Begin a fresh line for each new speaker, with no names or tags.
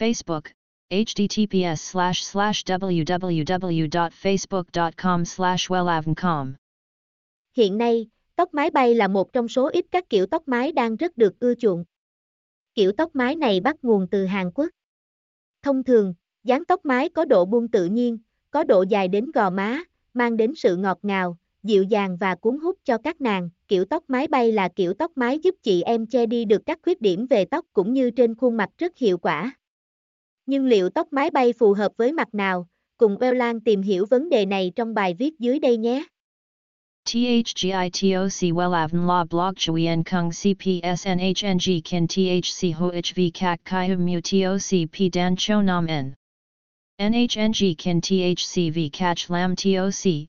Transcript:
Facebook, https slash slash www.facebook.com slash wellavncom.
Hiện nay, tóc mái bay là một trong số ít các kiểu tóc mái đang rất được ưa chuộng. Kiểu tóc mái này bắt nguồn từ Hàn Quốc. Thông thường, dáng tóc mái có độ buông tự nhiên, có độ dài đến gò má, mang đến sự ngọt ngào, dịu dàng và cuốn hút cho các nàng. Kiểu tóc mái bay là kiểu tóc mái giúp chị em che đi được các khuyết điểm về tóc cũng như trên khuôn mặt rất hiệu quả. Nhưng liệu tóc mái bay phù hợp với mặt nào? Cùng Wellan tìm hiểu vấn đề này trong bài viết dưới đây nhé.
THGITOC Wellavn La Blog Chuyen Kung CPSNHNG Kin THC HOHV Kak Kai Mu TOC P, Dan, Cho Nam N NHNG Kin THCV Catch Lam TOC